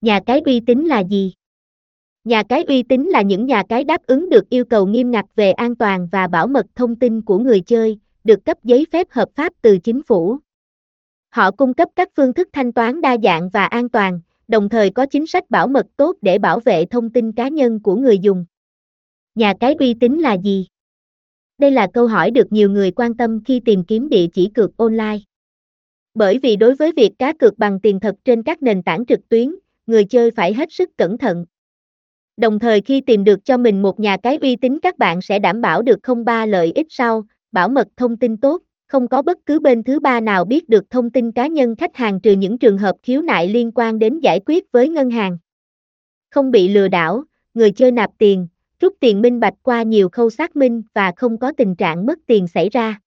Nhà cái uy tín là gì? Nhà cái uy tín là những nhà cái đáp ứng được yêu cầu nghiêm ngặt về an toàn và bảo mật thông tin của người chơi, được cấp giấy phép hợp pháp từ chính phủ. Họ cung cấp các phương thức thanh toán đa dạng và an toàn, đồng thời có chính sách bảo mật tốt để bảo vệ thông tin cá nhân của người dùng. Nhà cái uy tín là gì? Đây là câu hỏi được nhiều người quan tâm khi tìm kiếm địa chỉ cược online. Bởi vì đối với việc cá cược bằng tiền thật trên các nền tảng trực tuyến, người chơi phải hết sức cẩn thận. Đồng thời khi tìm được cho mình một nhà cái uy tín các bạn sẽ đảm bảo được không ba lợi ích sau, bảo mật thông tin tốt, không có bất cứ bên thứ ba nào biết được thông tin cá nhân khách hàng trừ những trường hợp khiếu nại liên quan đến giải quyết với ngân hàng. Không bị lừa đảo, người chơi nạp tiền, rút tiền minh bạch qua nhiều khâu xác minh và không có tình trạng mất tiền xảy ra.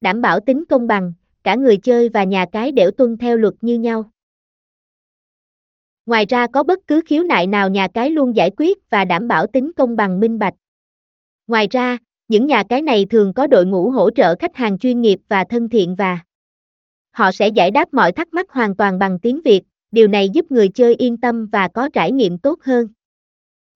Đảm bảo tính công bằng, cả người chơi và nhà cái đều tuân theo luật như nhau. Ngoài ra có bất cứ khiếu nại nào nhà cái luôn giải quyết và đảm bảo tính công bằng minh bạch. Ngoài ra, những nhà cái này thường có đội ngũ hỗ trợ khách hàng chuyên nghiệp và thân thiện và họ sẽ giải đáp mọi thắc mắc hoàn toàn bằng tiếng Việt, điều này giúp người chơi yên tâm và có trải nghiệm tốt hơn.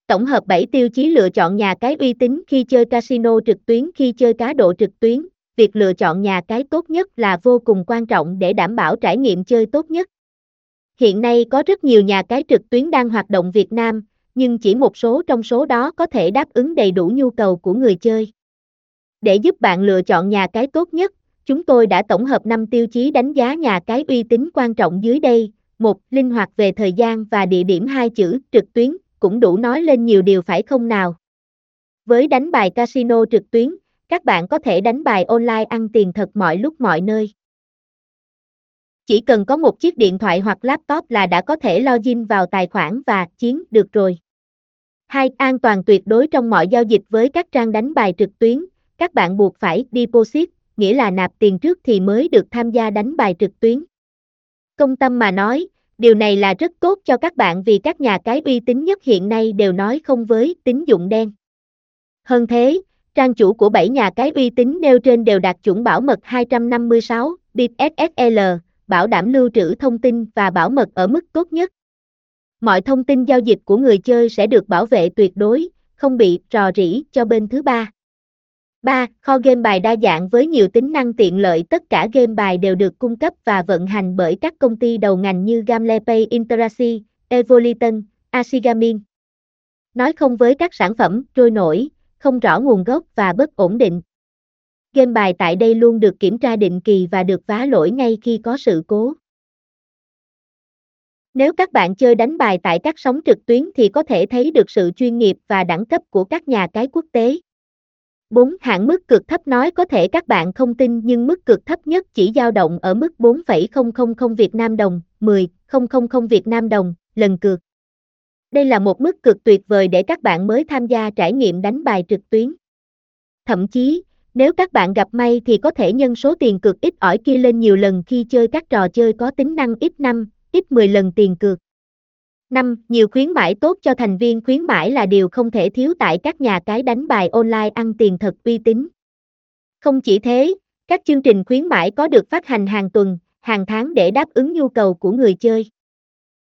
Tổng hợp 7 tiêu chí lựa chọn nhà cái uy tín khi chơi casino trực tuyến khi chơi cá độ trực tuyến, việc lựa chọn nhà cái tốt nhất là vô cùng quan trọng để đảm bảo trải nghiệm chơi tốt nhất. Hiện nay có rất nhiều nhà cái trực tuyến đang hoạt động Việt Nam, nhưng chỉ một số trong số đó có thể đáp ứng đầy đủ nhu cầu của người chơi. Để giúp bạn lựa chọn nhà cái tốt nhất, chúng tôi đã tổng hợp 5 tiêu chí đánh giá nhà cái uy tín quan trọng dưới đây. 1. Linh hoạt về thời gian và địa điểm hai chữ trực tuyến cũng đủ nói lên nhiều điều phải không nào? Với đánh bài casino trực tuyến, các bạn có thể đánh bài online ăn tiền thật mọi lúc mọi nơi. Chỉ cần có một chiếc điện thoại hoặc laptop là đã có thể login vào tài khoản và chiến được rồi. 2. An toàn tuyệt đối trong mọi giao dịch với các trang đánh bài trực tuyến, các bạn buộc phải deposit, nghĩa là nạp tiền trước thì mới được tham gia đánh bài trực tuyến. Công tâm mà nói, điều này là rất tốt cho các bạn vì các nhà cái uy tín nhất hiện nay đều nói không với tín dụng đen. Hơn thế, trang chủ của 7 nhà cái uy tín nêu trên đều đạt chuẩn bảo mật 256 bit SSL, bảo đảm lưu trữ thông tin và bảo mật ở mức tốt nhất. Mọi thông tin giao dịch của người chơi sẽ được bảo vệ tuyệt đối, không bị rò rỉ cho bên thứ ba. 3. Kho game bài đa dạng với nhiều tính năng tiện lợi tất cả game bài đều được cung cấp và vận hành bởi các công ty đầu ngành như Gamlepay, Interacy, Evoliton, Asigamin. Nói không với các sản phẩm trôi nổi, không rõ nguồn gốc và bất ổn định. Game bài tại đây luôn được kiểm tra định kỳ và được vá lỗi ngay khi có sự cố. Nếu các bạn chơi đánh bài tại các sóng trực tuyến thì có thể thấy được sự chuyên nghiệp và đẳng cấp của các nhà cái quốc tế. 4. Hạn mức cực thấp nói có thể các bạn không tin nhưng mức cực thấp nhất chỉ dao động ở mức 4,000 Việt Nam đồng, 10,000 Việt Nam đồng, lần cược. Đây là một mức cực tuyệt vời để các bạn mới tham gia trải nghiệm đánh bài trực tuyến. Thậm chí, nếu các bạn gặp may thì có thể nhân số tiền cược ít ỏi kia lên nhiều lần khi chơi các trò chơi có tính năng ít 5, ít 10 lần tiền cược. 5. Nhiều khuyến mãi tốt cho thành viên khuyến mãi là điều không thể thiếu tại các nhà cái đánh bài online ăn tiền thật uy tín. Không chỉ thế, các chương trình khuyến mãi có được phát hành hàng tuần, hàng tháng để đáp ứng nhu cầu của người chơi.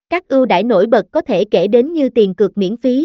Các ưu đãi nổi bật có thể kể đến như tiền cược miễn phí,